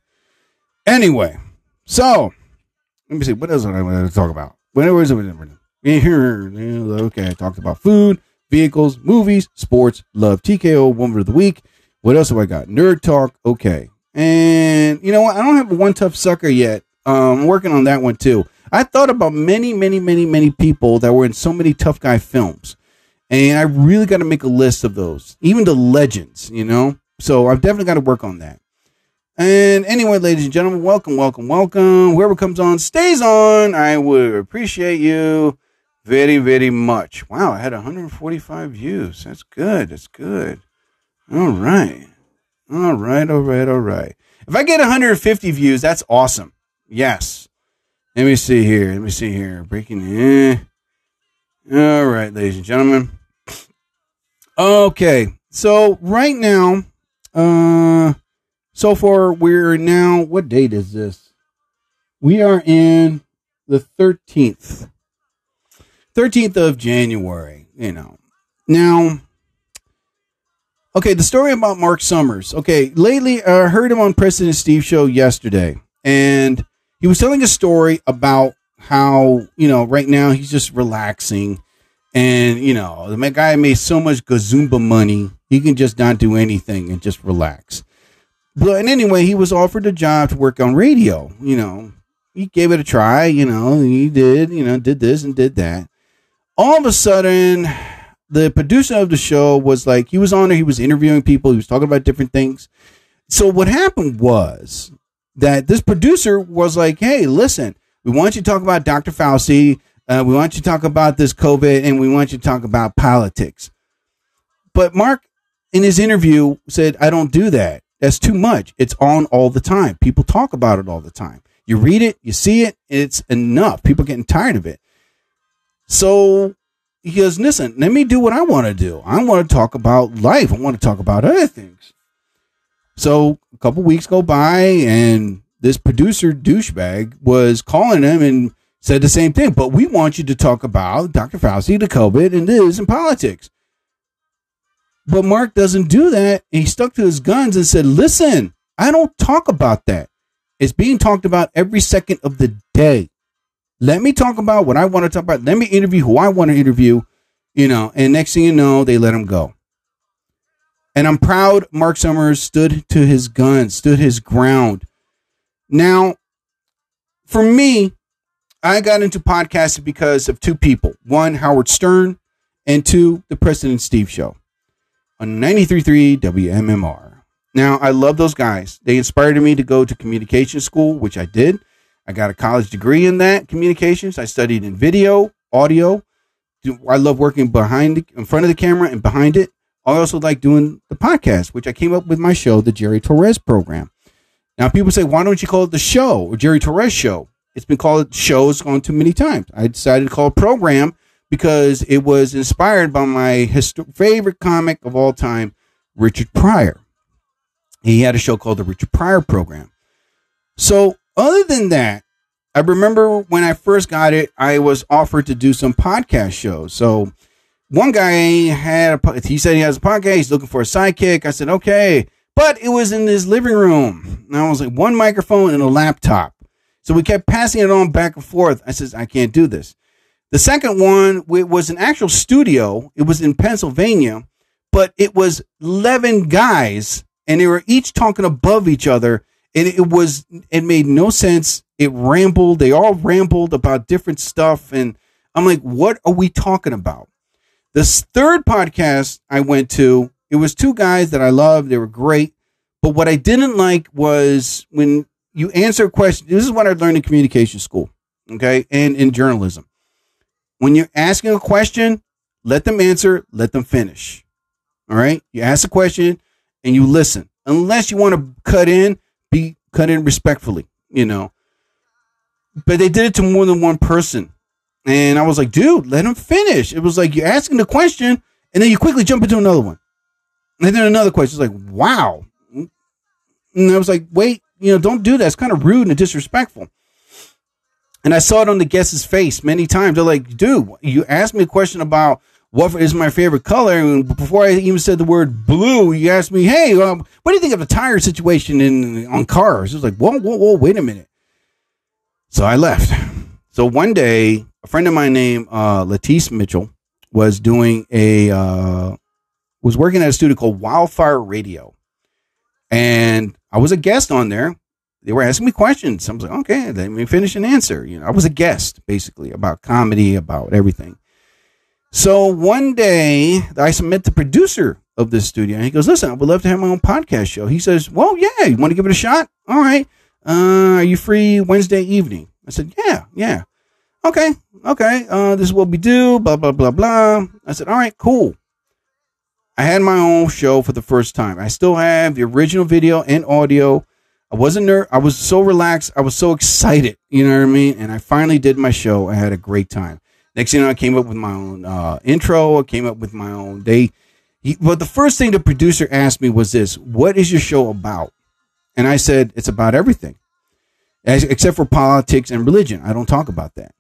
Anyway, so let me see. What else I want to talk about? What was it? Okay, I talked about food, vehicles, movies, sports, love, TKO, woman of the week. What else have I got? Nerd talk. Okay. And you know what? I don't have one tough sucker yet. Um, I'm working on that one too. I thought about many, many, many, many people that were in so many tough guy films. And I really got to make a list of those, even the legends, you know? So I've definitely got to work on that. And anyway, ladies and gentlemen, welcome, welcome, welcome. Whoever comes on stays on. I would appreciate you very, very much. Wow, I had 145 views. That's good. That's good. All right. All right, all right, all right. If I get 150 views, that's awesome. Yes. Let me see here. Let me see here. Breaking in. All right, ladies and gentlemen. Okay, so right now, uh, so far we're now. What date is this? We are in the thirteenth, thirteenth of January. You know, now. Okay, the story about Mark Summers. Okay, lately I heard him on Preston and Steve show yesterday, and he was telling a story about how you know right now he's just relaxing and you know the guy made so much gazumba money he can just not do anything and just relax. But and anyway he was offered a job to work on radio you know. He gave it a try you know he did you know did this and did that. All of a sudden the producer of the show was like he was on there he was interviewing people he was talking about different things. So what happened was that this producer was like, hey, listen, we want you to talk about Dr. Fauci. Uh, we want you to talk about this COVID and we want you to talk about politics. But Mark, in his interview, said, I don't do that. That's too much. It's on all the time. People talk about it all the time. You read it, you see it, it's enough. People getting tired of it. So he goes, listen, let me do what I want to do. I want to talk about life. I want to talk about other things. So couple weeks go by, and this producer douchebag was calling him and said the same thing. But we want you to talk about Dr. Fauci, the COVID, and this and politics. But Mark doesn't do that. He stuck to his guns and said, "Listen, I don't talk about that. It's being talked about every second of the day. Let me talk about what I want to talk about. Let me interview who I want to interview." You know, and next thing you know, they let him go. And I'm proud Mark Summers stood to his guns, stood his ground. Now, for me, I got into podcasting because of two people. One, Howard Stern, and two, the Preston and Steve Show on 93.3 WMMR. Now, I love those guys. They inspired me to go to communication school, which I did. I got a college degree in that communications. I studied in video, audio. I love working behind, in front of the camera and behind it. I also like doing the podcast, which I came up with my show, the Jerry Torres program. Now, people say, why don't you call it the show or Jerry Torres show? It's been called shows gone too many times. I decided to call it program because it was inspired by my favorite comic of all time, Richard Pryor. He had a show called the Richard Pryor program. So, other than that, I remember when I first got it, I was offered to do some podcast shows. So, one guy had a, he said he has a podcast. He's looking for a sidekick. I said, okay. But it was in his living room. And I was like, one microphone and a laptop. So we kept passing it on back and forth. I says, I can't do this. The second one was an actual studio. It was in Pennsylvania, but it was 11 guys and they were each talking above each other. And it was, it made no sense. It rambled. They all rambled about different stuff. And I'm like, what are we talking about? This third podcast I went to, it was two guys that I loved. They were great. But what I didn't like was when you answer a question. This is what I learned in communication school, okay, and in journalism. When you're asking a question, let them answer, let them finish. All right, you ask a question and you listen. Unless you want to cut in, be cut in respectfully, you know. But they did it to more than one person, and I was like, dude, let him finish. It was like you're asking the question and then you quickly jump into another one, and then another question. It's like, wow. And I was like, wait, you know, don't do that. It's kind of rude and disrespectful. And I saw it on the guest's face many times. They're like, dude, you asked me a question about what is my favorite color. And before I even said the word blue, you asked me, hey, um, what do you think of the tire situation in on cars? It was like, whoa, whoa, whoa, wait a minute. So I left. So one day, a friend of mine named uh, Latisse Mitchell was doing a, uh, was working at a studio called Wildfire Radio. And I was a guest on there they were asking me questions. I was like, okay, let me finish an answer. You know, I was a guest basically about comedy, about everything. So one day I submit the producer of this studio and he goes, listen, I would love to have my own podcast show. He says, well, yeah, you want to give it a shot? All right. Uh, are you free Wednesday evening? I said, yeah, yeah. Okay. Okay. Uh, this is what we do, blah, blah, blah, blah. I said, all right, cool. I had my own show for the first time. I still have the original video and audio. I wasn't ner- I was so relaxed. I was so excited. You know what I mean? And I finally did my show. I had a great time. Next thing you know, I came up with my own uh, intro. I came up with my own day. But the first thing the producer asked me was this: "What is your show about?" And I said, "It's about everything, As, except for politics and religion. I don't talk about that."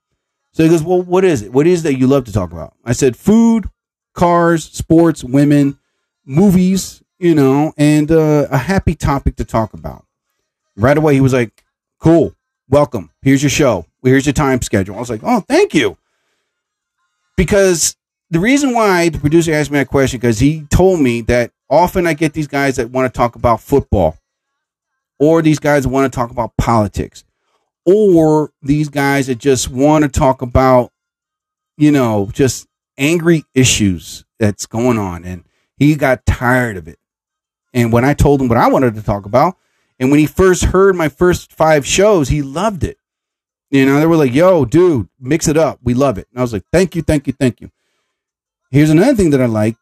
So he goes, "Well, what is it? What is that you love to talk about?" I said, "Food, cars, sports, women, movies, you know, and uh, a happy topic to talk about." Right away, he was like, "Cool, welcome. Here's your show. Here's your time schedule." I was like, "Oh, thank you." Because the reason why the producer asked me that question because he told me that often I get these guys that want to talk about football, or these guys want to talk about politics, or these guys that just want to talk about, you know, just angry issues that's going on, and he got tired of it. And when I told him what I wanted to talk about, and when he first heard my first five shows, he loved it. You know, they were like, yo, dude, mix it up. We love it. And I was like, thank you, thank you, thank you. Here's another thing that I like.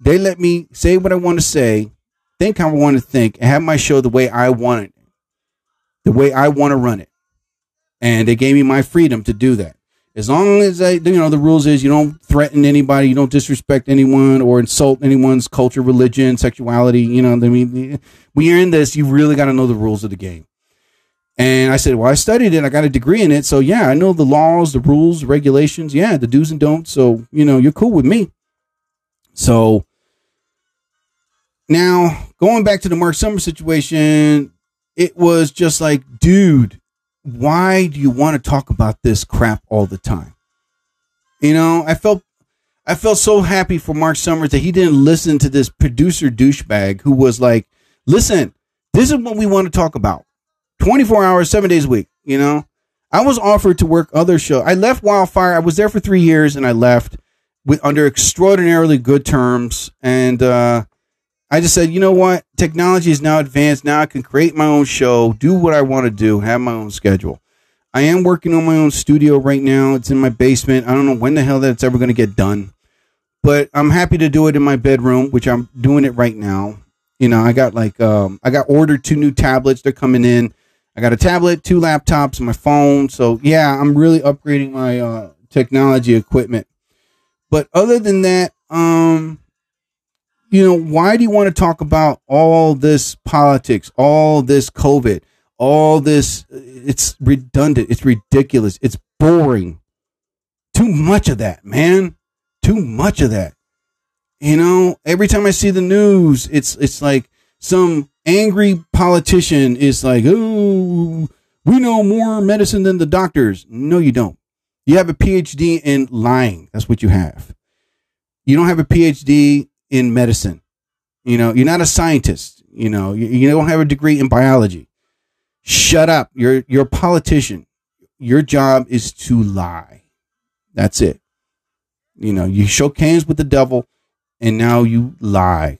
They let me say what I want to say, think how I want to think, and have my show the way I want it, the way I want to run it. And they gave me my freedom to do that. As long as I, you know, the rules is you don't threaten anybody, you don't disrespect anyone or insult anyone's culture, religion, sexuality. You know, I mean, when you're in this, you really got to know the rules of the game. And I said, well, I studied it. I got a degree in it. So yeah, I know the laws, the rules, regulations. Yeah, the do's and don'ts. So, you know, you're cool with me. So now going back to the Mark Summers situation, it was just like, dude, why do you want to talk about this crap all the time? You know, I felt I felt so happy for Mark Summers that he didn't listen to this producer douchebag who was like, listen, this is what we want to talk about. 24 hours, seven days a week, you know? I was offered to work other shows. I left Wildfire. I was there for three years and I left with under extraordinarily good terms. And uh, I just said, you know what? Technology is now advanced. Now I can create my own show, do what I want to do, have my own schedule. I am working on my own studio right now. It's in my basement. I don't know when the hell that's ever going to get done, but I'm happy to do it in my bedroom, which I'm doing it right now. You know, I got like, um, I got ordered two new tablets. They're coming in. I got a tablet, two laptops, and my phone. So yeah, I'm really upgrading my uh, technology equipment. But other than that, um, you know, why do you want to talk about all this politics, all this COVID, all this? It's redundant. It's ridiculous. It's boring. Too much of that, man. Too much of that. You know, every time I see the news, it's it's like some angry politician is like, "Oh, we know more medicine than the doctors." No, you don't. You have a PhD in lying. That's what you have. You don't have a PhD in medicine. You know, you're not a scientist. You know, you, you don't have a degree in biology. Shut up. You're you're a politician. Your job is to lie. That's it. You know, you shook hands with the devil and now you lie.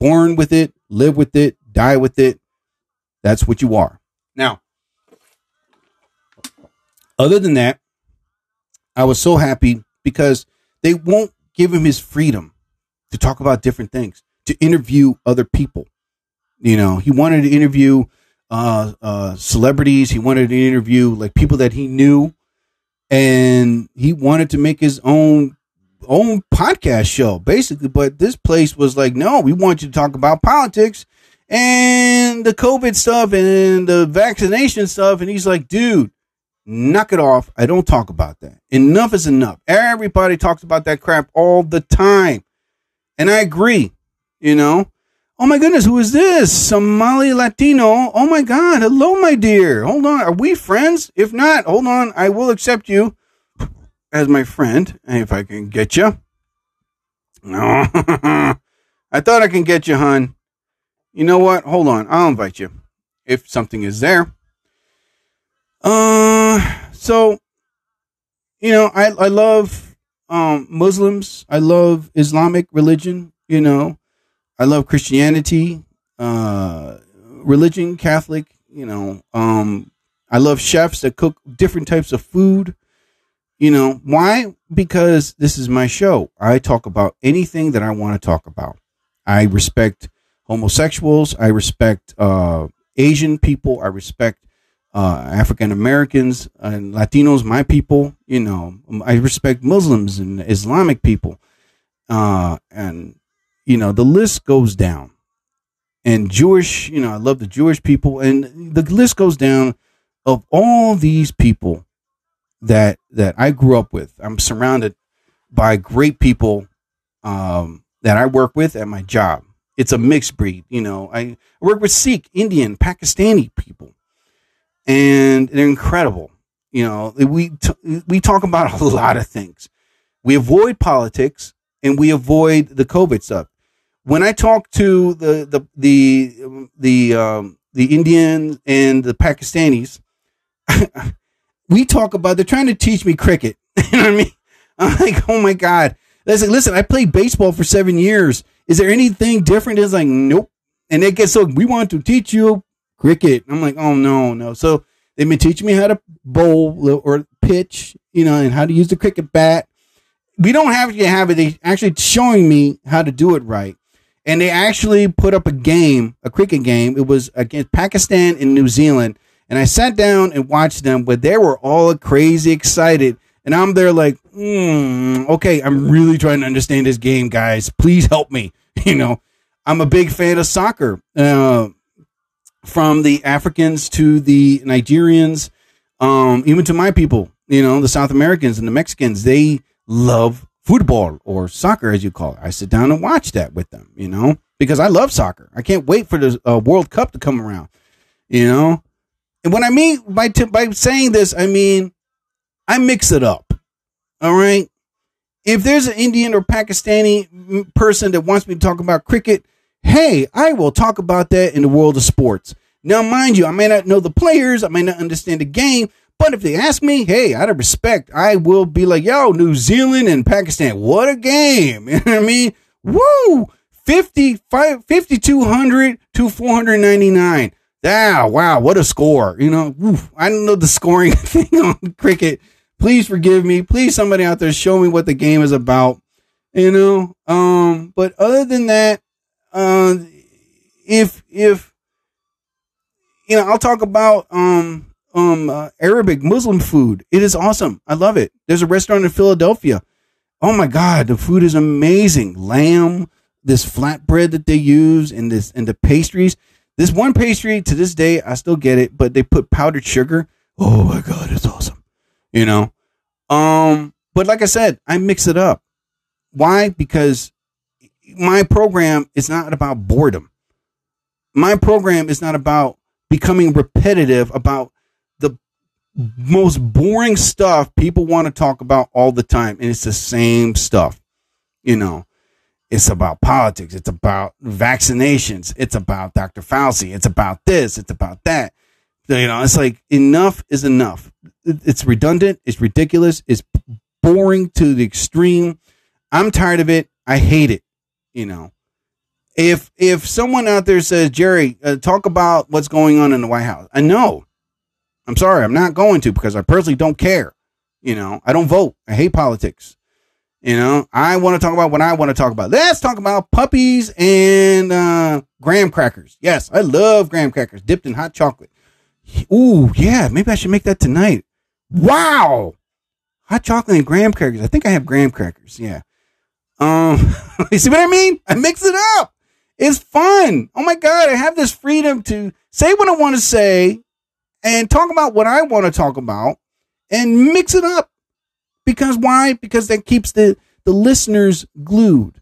Born with it, live with it, die with it. That's what you are. Now, other than that, I was so happy because they won't give him his freedom to talk about different things, to interview other people. You know, he wanted to interview uh, uh, celebrities. He wanted to interview like people that he knew, and he wanted to make his own own podcast show, basically. But this place was like, no, we want you to talk about politics and the COVID stuff and the vaccination stuff. And he's like, dude, knock it off. I don't talk about that. Enough is enough. Everybody talks about that crap all the time. And I agree, you know. Oh my goodness, who is this? Somali Latino. Oh my God. Hello, my dear. Hold on. Are we friends? If not, hold on. I will accept you as my friend and if I can get you. No. I thought I can get you, hun. You know what? Hold on. I'll invite you if something is there. Uh, so, you know, I, I love um, Muslims. I love Islamic religion. You know, I love Christianity, uh, religion, Catholic. You know, um, I love chefs that cook different types of food. You know, why? Because this is my show. I talk about anything that I want to talk about. I respect homosexuals. I respect uh, Asian people. I respect uh, African Americans and Latinos, my people. You know, I respect Muslims and Islamic people. Uh, and, you know, the list goes down. And Jewish, you know, I love the Jewish people. And the list goes down of all these people that that I grew up with. I'm surrounded by great people um, that I work with at my job. It's a mixed breed, you know. I work with Sikh, Indian, Pakistani people, and they're incredible. You know, we t- we talk about a lot of things. We avoid politics and we avoid the COVID stuff. When I talk to the the the the um, the Indians and the Pakistanis, we talk about they're trying to teach me cricket. you know what I mean? I'm like, oh my god. Listen, listen, I played baseball for seven years. Is there anything different? It's like, nope. And they get so we want to teach you cricket. I'm like, oh no, no. So they've been teaching me how to bowl or pitch, you know, and how to use the cricket bat. We don't have to have it. They actually showing me how to do it right. And they actually put up a game, a cricket game. It was against Pakistan and New Zealand and I sat down and watched them, but they were all crazy excited. And I'm there like, mm, okay, I'm really trying to understand this game, guys. Please help me. You know, I'm a big fan of soccer. Uh, from the Africans to the Nigerians, um, even to my people, you know, the South Americans and the Mexicans, they love football or soccer, as you call it. I sit down and watch that with them, you know, because I love soccer. I can't wait for the uh, World Cup to come around, you know. And what I mean by t- by saying this, I mean I mix it up. All right. If there's an Indian or Pakistani person that wants me to talk about cricket, hey, I will talk about that in the world of sports. Now, mind you, I may not know the players, I may not understand the game, but if they ask me, hey, out of respect, I will be like, yo, New Zealand and Pakistan, what a game. You know what I mean? Woo! 50, 5,200 to 499. Ah, wow, what a score. You know, oof, I don't know the scoring thing on cricket. Please forgive me. Please, somebody out there, show me what the game is about. You know, um, but other than that, uh, if, if, you know, I'll talk about, um, um, uh, Arabic Muslim food. It is awesome. I love it. There's a restaurant in Philadelphia. Oh my God, the food is amazing. Lamb, this flatbread that they use, and this and the pastries. This one pastry to this day, I still get it, but they put powdered sugar. Oh my God, it's awesome. You know, um, but like I said, I mix it up. Why? Because my program is not about boredom. My program is not about becoming repetitive about the most boring stuff people want to talk about all the time. And it's the same stuff. You know, it's about politics. It's about vaccinations. It's about Dr. Fauci. It's about this. It's about that. You know, it's like enough is enough. It's redundant. It's ridiculous. It's boring to the extreme. I'm tired of it. I hate it. You know, if if someone out there says, Jerry, uh, talk about what's going on in the White House, I know. I'm sorry, I'm not going to because I personally don't care. You know, I don't vote. I hate politics. You know, I want to talk about what I want to talk about. Let's talk about puppies and uh, graham crackers. Yes, I love graham crackers dipped in hot chocolate. Ooh, yeah, maybe I should make that tonight. Wow, hot chocolate and graham crackers. I think I have graham crackers. Yeah. Um, you see what I mean? I mix it up. It's fun. Oh my god, I have this freedom to say what I want to say and talk about what I want to talk about and mix it up. Because why? Because that keeps the, the listeners glued.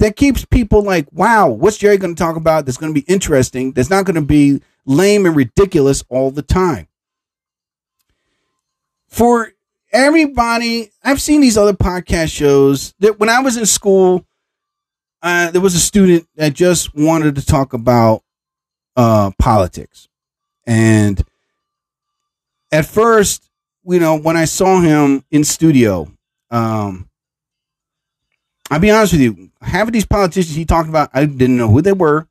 That keeps people like, wow, what's Jerry going to talk about that's going to be interesting, that's not going to be lame and ridiculous all the time. For everybody, I've seen these other podcast shows that when I was in school, uh, there was a student that just wanted to talk about uh, politics. And at first, you know, when I saw him in studio, um, I'll be honest with you, half of these politicians he talked about, I didn't know who they were.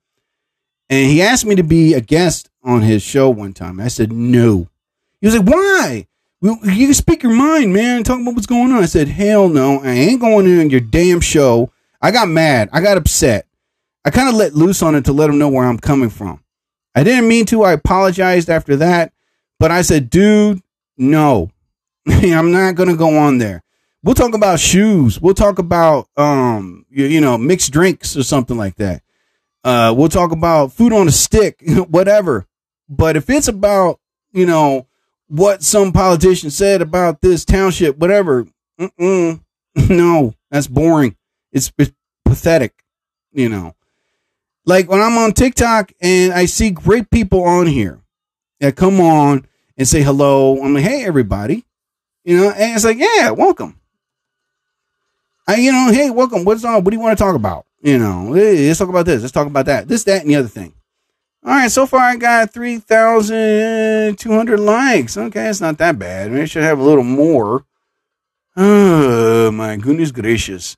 And he asked me to be a guest on his show one time. I said, no. He was like, why? You can speak your mind, man. Talk about what's going on. I said, hell no. I ain't going in your damn show. I got mad. I got upset. I kind of let loose on it to let him know where I'm coming from. I didn't mean to. I apologized after that. But I said, dude, no. I'm not going to go on there. We'll talk about shoes. We'll talk about, um, you, you know, mixed drinks or something like that. Uh, we'll talk about food on a stick, whatever. But if it's about, you know, what some politician said about this township, whatever, no, that's boring. It's, it's pathetic, you know. Like when I'm on TikTok and I see great people on here that come on and say hello. I'm like, hey, everybody. You know, and it's like, yeah, welcome. I, you know, hey, welcome. What's on? What do you want to talk about? You know, hey, let's talk about this. Let's talk about that. This, that, and the other thing. All right, so far I got 3,200 likes. Okay, it's not that bad. Maybe I should have a little more. Oh, my goodness gracious.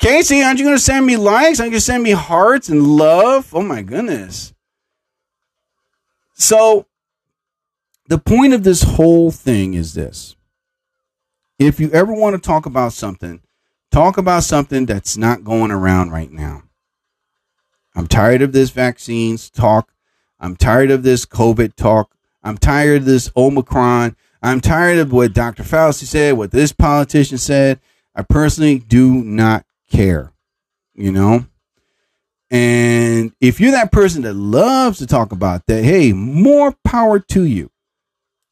Casey, aren't you going to send me likes? Aren't you going to send me hearts and love? Oh, my goodness. So, the point of this whole thing is this. If you ever want to talk about something, talk about something that's not going around right now. I'm tired of this vaccines talk. I'm tired of this COVID talk. I'm tired of this Omicron. I'm tired of what Dr. Fauci said, what this politician said. I personally do not care, you know? And if you're that person that loves to talk about that, hey, more power to you.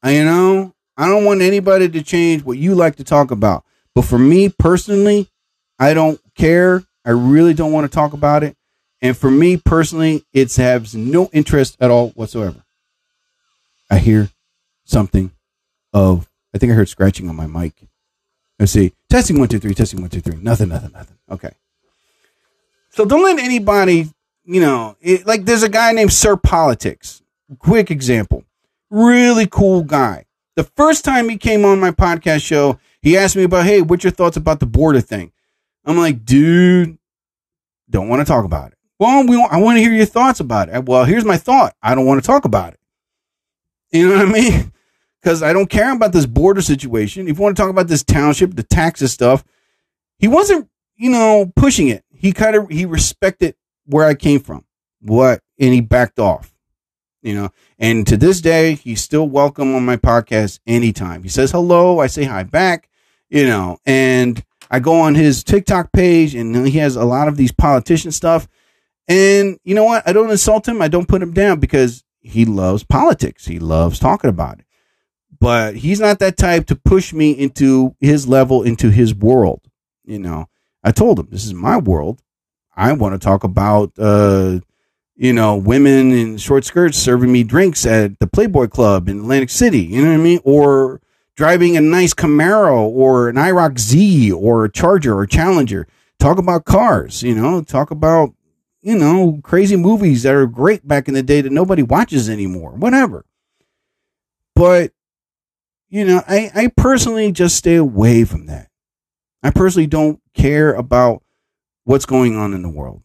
You know, I don't want anybody to change what you like to talk about. But for me personally, I don't care. I really don't want to talk about it. And for me personally, it has no interest at all whatsoever. I hear something of, I think I heard scratching on my mic. Let's see. Testing one, two, three, testing one, two, three. Nothing, nothing, nothing. Okay. So don't let anybody, you know, it, like there's a guy named Sir Politics. Quick example. Really cool guy. The first time he came on my podcast show, he asked me about, hey, what's your thoughts about the border thing? I'm like, dude, Don't want to talk about it. Well, we, I want to hear your thoughts about it. Well, here's my thought. I don't want to talk about it. You know what I mean? Because I don't care about this border situation. If you want to talk about this township, the taxes stuff, he wasn't, you know, pushing it. He kind of he respected where I came from, what, and he backed off. You know, and to this day, he's still welcome on my podcast anytime. He says hello, I say hi back. You know, and I go on his TikTok page, and he has a lot of these politician stuff. And you know what? I don't insult him. I don't put him down because he loves politics. He loves talking about it. But he's not that type to push me into his level, into his world. You know, I told him this is my world. I want to talk about, uh, you know, women in short skirts serving me drinks at the Playboy Club in Atlantic City. You know what I mean? Or driving a nice Camaro or an IROC Z or a Charger or Challenger. Talk about cars, you know, talk about you know, crazy movies that are great back in the day that nobody watches anymore, whatever. But, you know, I, I personally just stay away from that. I personally don't care about what's going on in the world.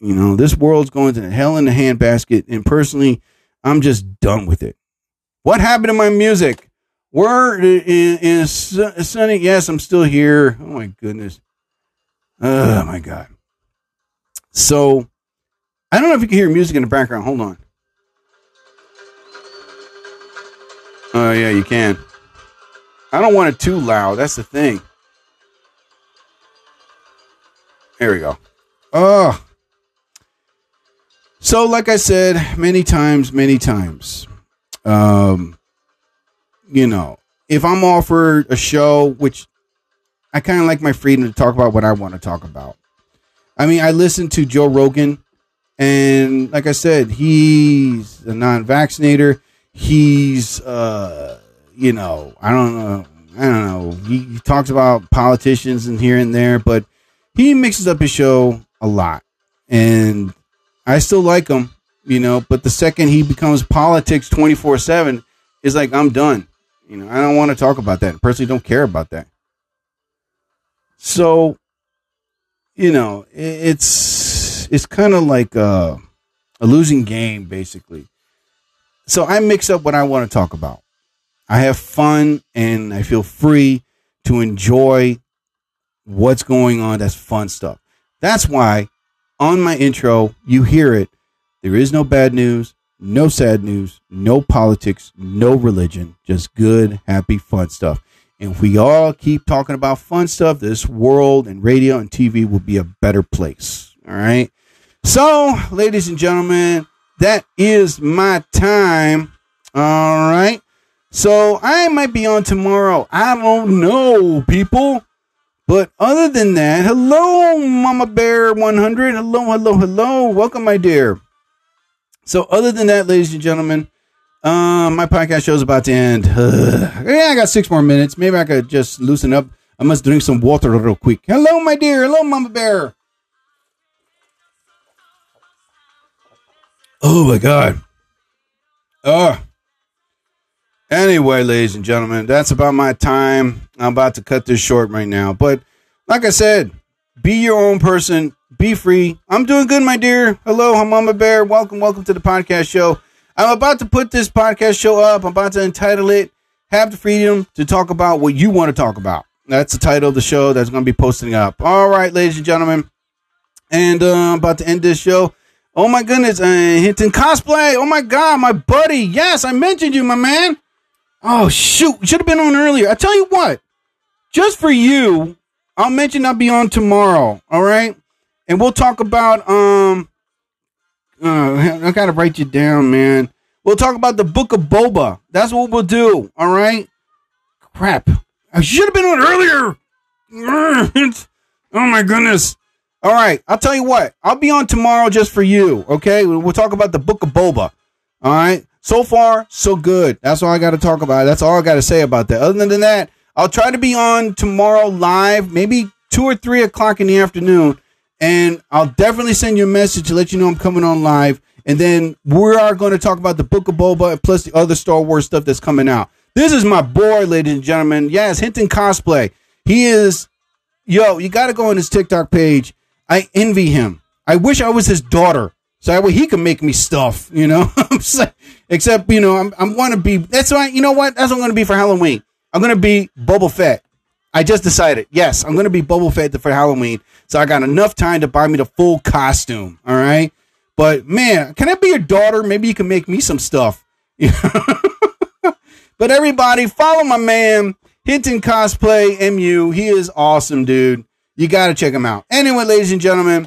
You know, this world's going to hell in the handbasket, and personally, I'm just done with it. What happened to my music? Where is Sunny? Yes, I'm still here. Oh my goodness. Oh my God. So I don't know if you can hear music in the background. Hold on. Oh yeah, you can. I don't want it too loud. That's the thing. There we go. Oh. So, like I said many times, many times, um, you know, if I'm offered a show, which I kind of like my freedom to talk about what I want to talk about. I mean, I listened to Joe Rogan, and like I said, he's a non-vaccinator. He's, uh, you know, I don't know, I don't know. He, he talks about politicians and here and there, but he mixes up his show a lot, and I still like him, you know. But the second he becomes politics twenty four seven, is like I'm done. You know, I don't want to talk about that. Personally, don't care about that. So you know, it's it's kind of like a, a losing game, basically. So I mix up what I want to talk about. I have fun and I feel free to enjoy what's going on. That's fun stuff. That's why on my intro, you hear it. There is no bad news, no sad news, no politics, no religion, just good, happy, fun stuff. And if we all keep talking about fun stuff, this world and radio and TV will be a better place. All right. So, ladies and gentlemen, that is my time. All right. So I might be on tomorrow. I don't know, people. But other than that, hello, Mama Bear 100. Hello, hello, hello. Welcome, my dear. So, other than that, ladies and gentlemen, um, my podcast show's about to end. yeah, I got six more minutes. Maybe I could just loosen up. I must drink some water real quick. Hello, my dear. Hello, Mama Bear. Oh my God. Oh. Anyway, ladies and gentlemen, that's about my time. I'm about to cut this short right now. But like I said, be your own person. Be free. I'm doing good, my dear. Hello, Mama Bear. Welcome, welcome to the podcast show. I'm about to put this podcast show up. I'm about to entitle it Have the Freedom to Talk About What You Want to Talk About. That's the title of the show that's going to be posting up. All right, ladies and gentlemen. And uh, I'm about to end this show. Oh my goodness, uh, Hinton cosplay. Oh my god, my buddy. Yes, I mentioned you, my man. Oh shoot, should have been on earlier. I tell you what, just for you, I'll mention I'll be on tomorrow. All right, and we'll talk about um uh, I gotta write you down, man. We'll talk about the Book of Boba. That's what we'll do. All right. Crap. I should have been on earlier. oh my goodness. All right. I'll tell you what. I'll be on tomorrow just for you. Okay. We'll talk about the Book of Boba. All right. So far, so good. That's all I got to talk about. That's all I got to say about that. Other than that, I'll try to be on tomorrow live, maybe two or three o'clock in the afternoon and I'll definitely send you a message to let you know I'm coming on live. And then we are going to talk about the Book of Boba plus the other Star Wars stuff that's coming out. This is my boy, ladies and gentlemen. Yes, Hinton Cosplay. He is, yo, you got to go on his TikTok page. I envy him. I wish I was his daughter. So that way he can make me stuff, you know. Except, you know, I'm I'm want to be. That's why you know what? That's what I'm going to be for Halloween. I'm going to be Boba Fett. I just decided. Yes, I'm going to be Boba Fett for Halloween. So I got enough time to buy me the full costume. All right. But man, can I be your daughter? Maybe you can make me some stuff. but everybody, follow my man Hinton Cosplay Mu. He is awesome, dude. You got to check him out. Anyway, ladies and gentlemen,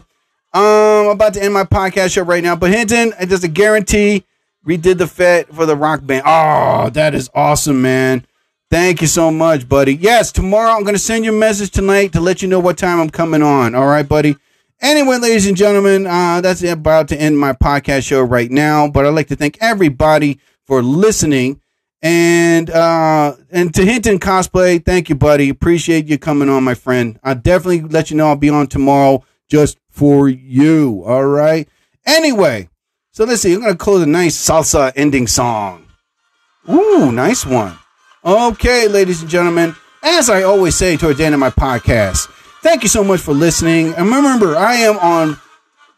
um, I'm about to end my podcast show right now. But Hinton, just a guarantee. Redid the Fett for the rock band. Oh, that is awesome, man. Thank you so much, buddy. Yes, tomorrow I'm going to send you a message tonight to let you know what time I'm coming on. All right, buddy. Anyway, ladies and gentlemen, uh, that's about to end my podcast show right now. But I'd like to thank everybody for listening. And uh, and to Hinton Cosplay, thank you, buddy. Appreciate you coming on, my friend. I'll definitely let you know I'll be on tomorrow just for you. All right. Anyway, so let's see. I'm gonna close a nice salsa ending song. Ooh, nice one. Okay, ladies and gentlemen, as I always say towards the end of my podcast, thank you so much for listening. And remember, I am on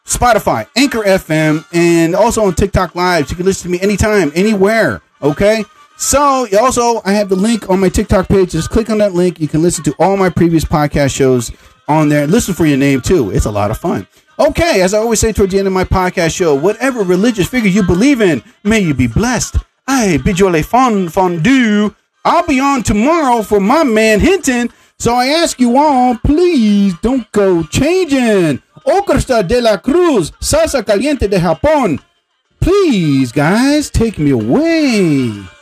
Spotify, Anchor FM, and also on TikTok Live. So you can listen to me anytime, anywhere. Okay. So also, I have the link on my TikTok page. Just click on that link. You can listen to all my previous podcast shows on there. Listen for your name too. It's a lot of fun. Okay, as I always say towards the end of my podcast show, whatever religious figure you believe in, may you be blessed. I bid you a fond fondue. I'll be on tomorrow for my man Hinton. So I ask you all, please don't go changing. Orquesta de la Luz, salsa caliente de Japón. Please, guys, take me away.